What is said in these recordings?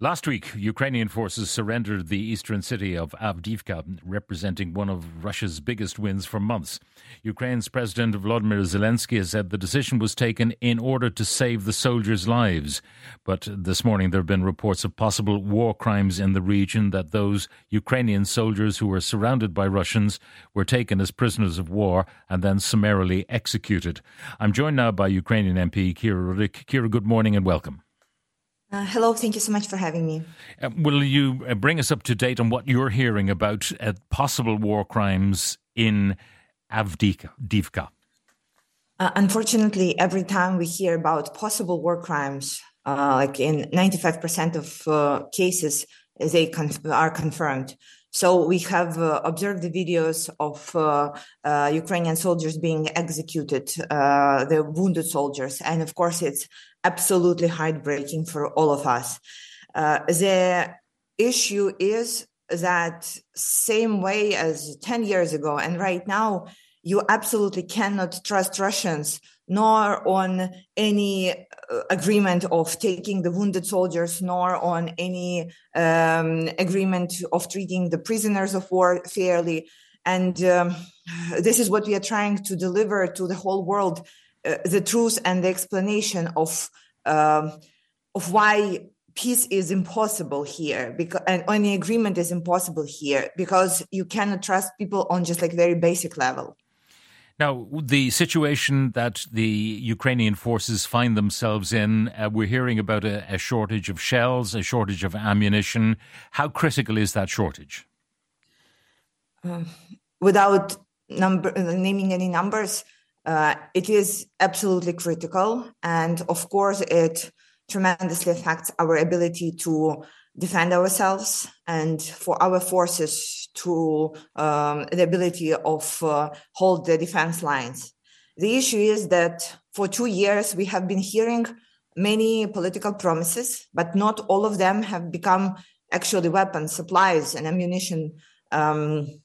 Last week, Ukrainian forces surrendered the eastern city of Avdiivka, representing one of Russia's biggest wins for months. Ukraine's President Volodymyr Zelensky has said the decision was taken in order to save the soldiers' lives. But this morning, there have been reports of possible war crimes in the region that those Ukrainian soldiers who were surrounded by Russians were taken as prisoners of war and then summarily executed. I'm joined now by Ukrainian MP Kira Rudik. Kira, good morning and welcome. Uh, hello, thank you so much for having me. Uh, will you uh, bring us up to date on what you're hearing about uh, possible war crimes in Avdiivka? Uh, unfortunately, every time we hear about possible war crimes, uh, like in 95% of cases, they conf- are confirmed. So we have observed the videos of Ukrainian soldiers being executed, the wounded soldiers, and of course, it's absolutely heartbreaking for all of us. Uh, the issue is that same way as 10 years ago and right now, you absolutely cannot trust Russians nor on any uh, agreement of taking the wounded soldiers, nor on any um, agreement of treating the prisoners of war fairly. And um, this is what we are trying to deliver to the whole world the truth and the explanation of um, of why peace is impossible here because and any agreement is impossible here because you cannot trust people on just like very basic level now, the situation that the Ukrainian forces find themselves in, uh, we're hearing about a, a, shortage of shells, a shortage of ammunition. How critical is that shortage? Uh, without number, naming any numbers, uh, it is absolutely critical. And of course, it tremendously affects our ability to defend ourselves and for our forces to um, the ability of uh, hold the defense lines. The issue is that for two years we have been hearing many political promises, but not all of them have become actually weapons, supplies, and ammunition um,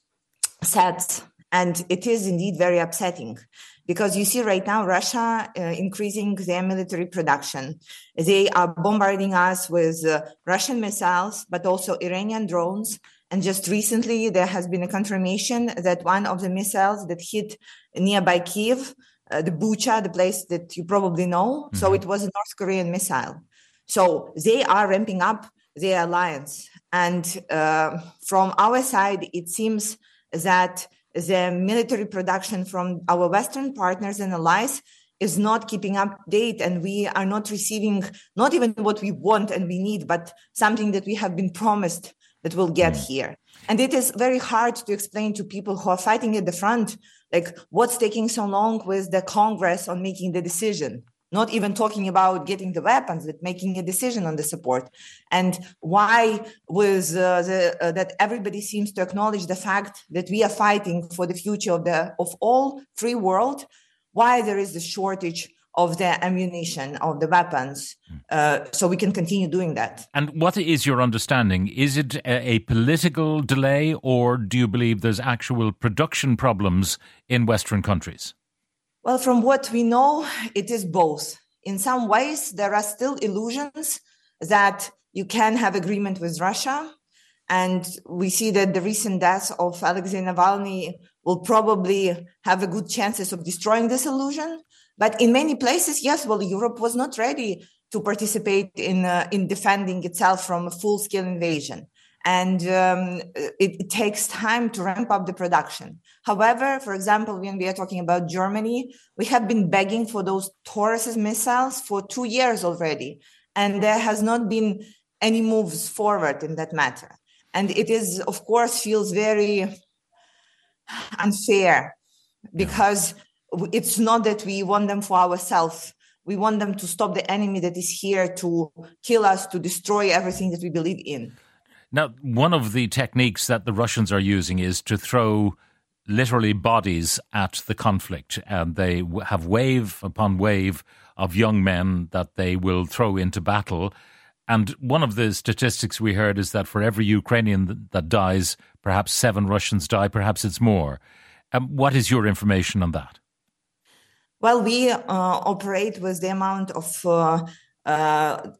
sets. And it is indeed very upsetting because you see right now Russia uh, increasing their military production. They are bombarding us with uh, Russian missiles, but also Iranian drones. And just recently, there has been a confirmation that one of the missiles that hit nearby Kiev, uh, the Bucha, the place that you probably know, mm-hmm. so it was a North Korean missile. So they are ramping up their alliance. And uh, from our side, it seems that the military production from our Western partners and allies is not keeping up date and we are not receiving not even what we want and we need, but something that we have been promised that we'll get mm. here. And it is very hard to explain to people who are fighting at the front, like what's taking so long with the Congress on making the decision not even talking about getting the weapons, but making a decision on the support. And why was uh, the, uh, that everybody seems to acknowledge the fact that we are fighting for the future of the of all free world. Why there is the shortage of the ammunition of the weapons, uh, so we can continue doing that. And what is your understanding? Is it a, a political delay, or do you believe there's actual production problems in Western countries? Well, from what we know, it is both. In some ways, there are still illusions that you can have agreement with Russia. And we see that the recent death of Alexei Navalny will probably have a good chances of destroying this illusion. But in many places, yes, well, Europe was not ready to participate in, uh, in defending itself from a full scale invasion and um, it, it, takes time to ramp up the production. However, for example, when we are talking about Germany, we have been begging for those Taurus missiles for two years already, and there has not been any moves forward in that matter. And it is, of course, feels very unfair because it's not that we want them for ourselves. We want them to stop the enemy that is here to kill us, to destroy everything that we believe in. Now, one of the techniques that the Russians are using is to throw literally bodies at the conflict. And they have wave upon wave of young men that they will throw into battle. And one of the statistics we heard is that for every Ukrainian that dies, perhaps seven Russians die, perhaps it's more. Um, what is your information on that? Well, we uh, operate with the amount of uh,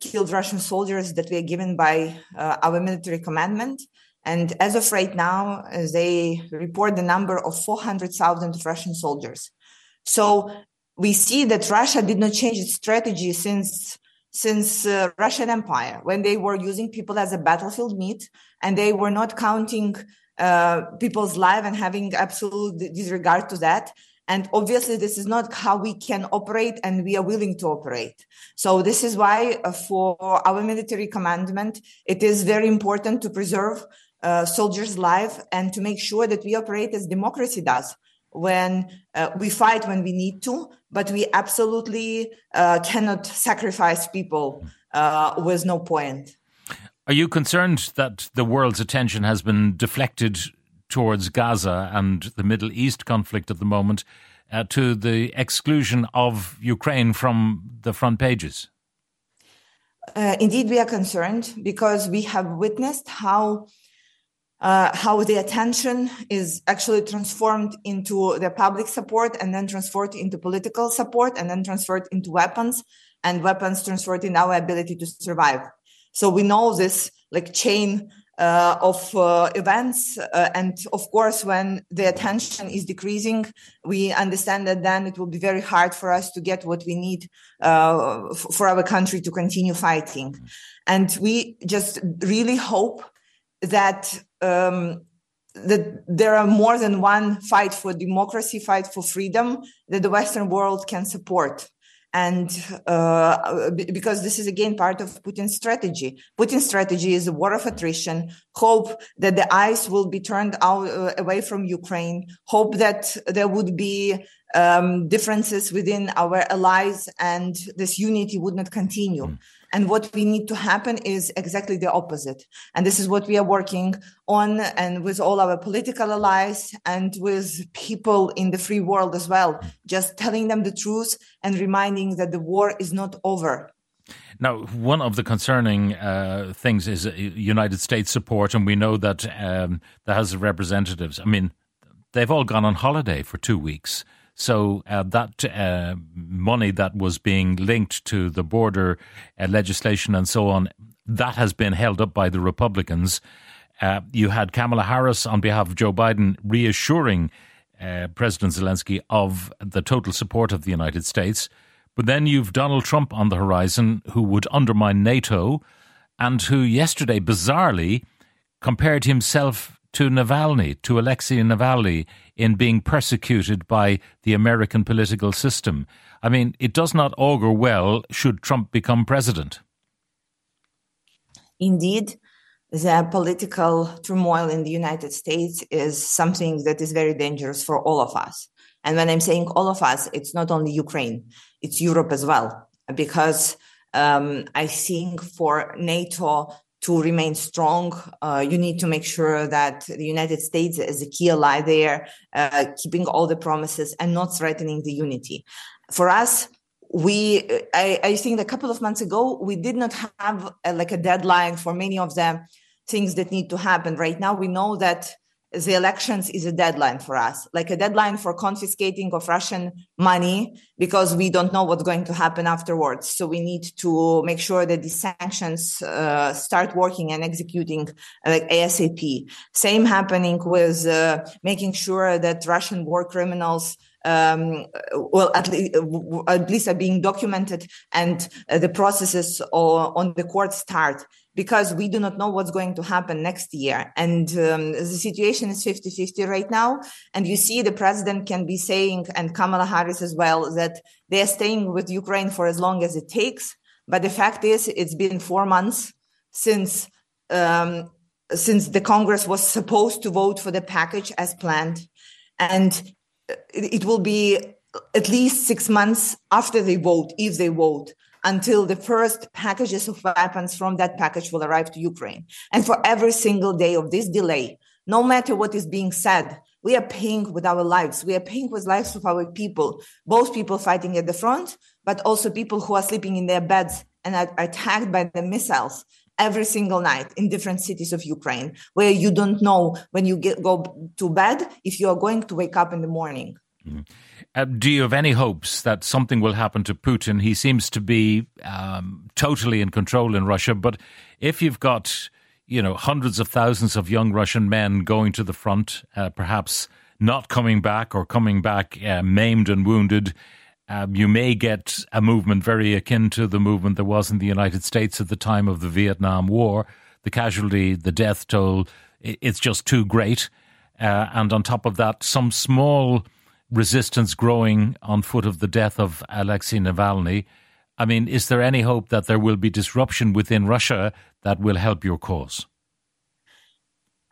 killed Russian soldiers that we are given by uh, our military commandment. And as of right now, they report the number of 400,000 Russian soldiers. So we see that Russia did not change its strategy since since uh, Russian Empire when they were using people as a battlefield meat and they were not counting uh, people's life and having absolute disregard to that. And obviously, this is not how we can operate, and we are willing to operate. So this is why, uh, for our military commandment, it is very important to preserve uh, soldiers' life and to make sure that we operate as democracy does when uh, we fight when we need to, but we absolutely uh, cannot sacrifice people uh, with no point. Are you concerned that the world's attention has been deflected towards Gaza and the Middle East conflict at the moment uh, to the exclusion of Ukraine from the front pages? Uh, indeed, we are concerned because we have witnessed how uh, how the attention is actually transformed into the public support and then transferred into political support and then transferred into weapons and weapons transferred in our ability to survive. So we know this like chain uh, of uh, events. Uh, and of course, when the attention is decreasing, we understand that then it will be very hard for us to get what we need uh, f- for our country to continue fighting. And we just really hope that um, that there are more than one fight for democracy, fight for freedom that the Western world can support. And uh, because this is again part of Putin's strategy. Putin's strategy is a war of attrition, hope that the eyes will be turned out, uh, away from Ukraine, hope that there would be um, differences within our allies and this unity would not continue. Mm. And what we need to happen is exactly the opposite. And this is what we are working on and with all our political allies and with people in the free world as well, just telling them the truth and reminding that the war is not over. Now, one of the concerning uh, things is uh, United States support, and we know that um, the House of Representatives, I mean, they've all gone on holiday for two weeks. So uh, that uh, money that was being linked to the border uh, legislation and so on, that has been held up by the Republicans. Uh, you had Kamala Harris on behalf of Joe Biden reassuring President Zelensky of the total support of the United States. But then you've Donald Trump on the horizon who would undermine NATO and who yesterday bizarrely compared himself to Navalny, to Alexei Navalny, in being persecuted by the American political system. I mean, it does not augur well should Trump become president. Indeed, the political turmoil in the United States is something that is very dangerous for all of us. And when I'm saying all of us, it's not only Ukraine, it's Europe as well. Because um, I think for NATO to remain strong, uh, you need to make sure that the United States is a key ally there, uh, keeping all the promises and not threatening the unity. For us, we, I, I, think a couple of months ago, we did not have a, like a deadline for many of the things that need to happen. Right now, we know that the elections is a deadline for us, like a deadline for confiscating of Russian money because we don't know what's going to happen afterwards. So we need to make sure that these sanctions uh, start working and executing like ASAP. Same happening with uh, making sure that Russian war criminals um, well, at, le- at, least are being documented and uh, the processes on the court start because we do not know what's going to happen next year. And um, the situation is 50 50 right now. And you see, the president can be saying, and Kamala Harris as well, that they're staying with Ukraine for as long as it takes. But the fact is, it's been four months since. Um, since the Congress was supposed to vote for the package as planned, and it will be at least six months after they vote, if they vote, until the first packages of weapons from that package will arrive to Ukraine. And for every single day of this delay, no matter what is being said, we are paying with our lives. We are paying with lives of our people, both people fighting at the front, but also people who are sleeping in their beds and are attacked by the missiles every single night in different cities of Ukraine, where you don't know when you get, go to bed if you are going to wake up in the morning. Mm. Uh, do you have any hopes that something will happen to Putin? He seems to be um, totally in control in Russia, but if you've got you know hundreds of thousands of young Russian men going to the front, uh, perhaps not coming back or coming back uh, maimed and wounded, um, you may get a movement very akin to the movement there was in the United States at the time of the Vietnam War. The casualty, the death toll, it's just too great. Uh, and on top of that, some small resistance growing on foot of the death of Alexei Navalny. I mean, is there any hope that there will be disruption within Russia that will help your cause?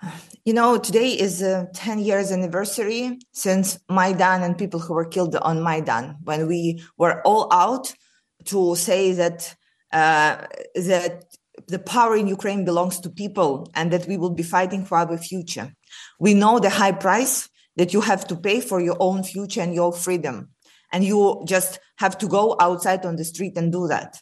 You know, today is a 10 years anniversary since Maidan and people who were killed on Maidan, when we were all out to say that uh, that the power in Ukraine belongs to people and that we will be fighting for our future. We know the high price that you have to pay for your own future and your freedom. And you just have to go outside on the street and do that.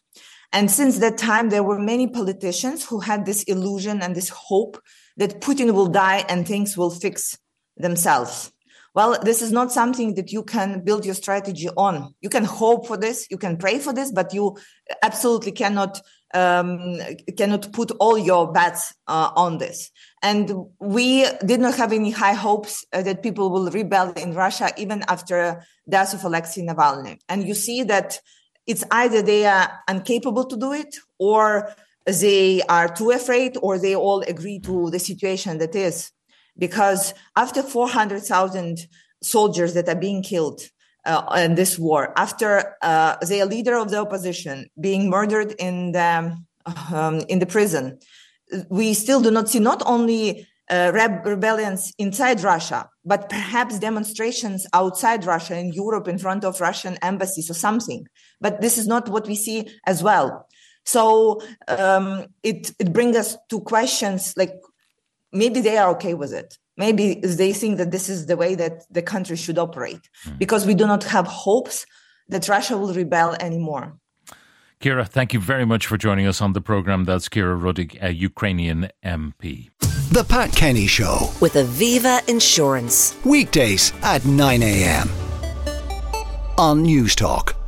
And since that time, there were many politicians who had this illusion and this hope that Putin will die and things will fix themselves. Well, this is not something that you can build your strategy on. You can hope for this, you can pray for this, but you absolutely cannot um, cannot put all your bets uh, on this. And we did not have any high hopes uh, that people will rebel in Russia even after death of Alexei Navalny. And you see that it's either they are incapable to do it or they are too afraid or they all agree to the situation that is. Because after 400,000 soldiers that are being killed, uh, in this war after uh, the leader of the opposition being murdered in the um, in the prison. We still do not see not only uh, rebellions inside Russia, but perhaps demonstrations outside Russia in Europe in front of Russian embassies or something. But this is not what we see as well. So um, it it brings us to questions like maybe they are okay with it maybe they think that this is the way that the country should operate mm. because we do not have hopes that Russia will rebel anymore. Kira, thank you very much for joining us on the program. That's Kira Rudik, a Ukrainian MP. The Pat Kenny Show with Aviva Insurance. Weekdays at 9 a.m. on Newstalk.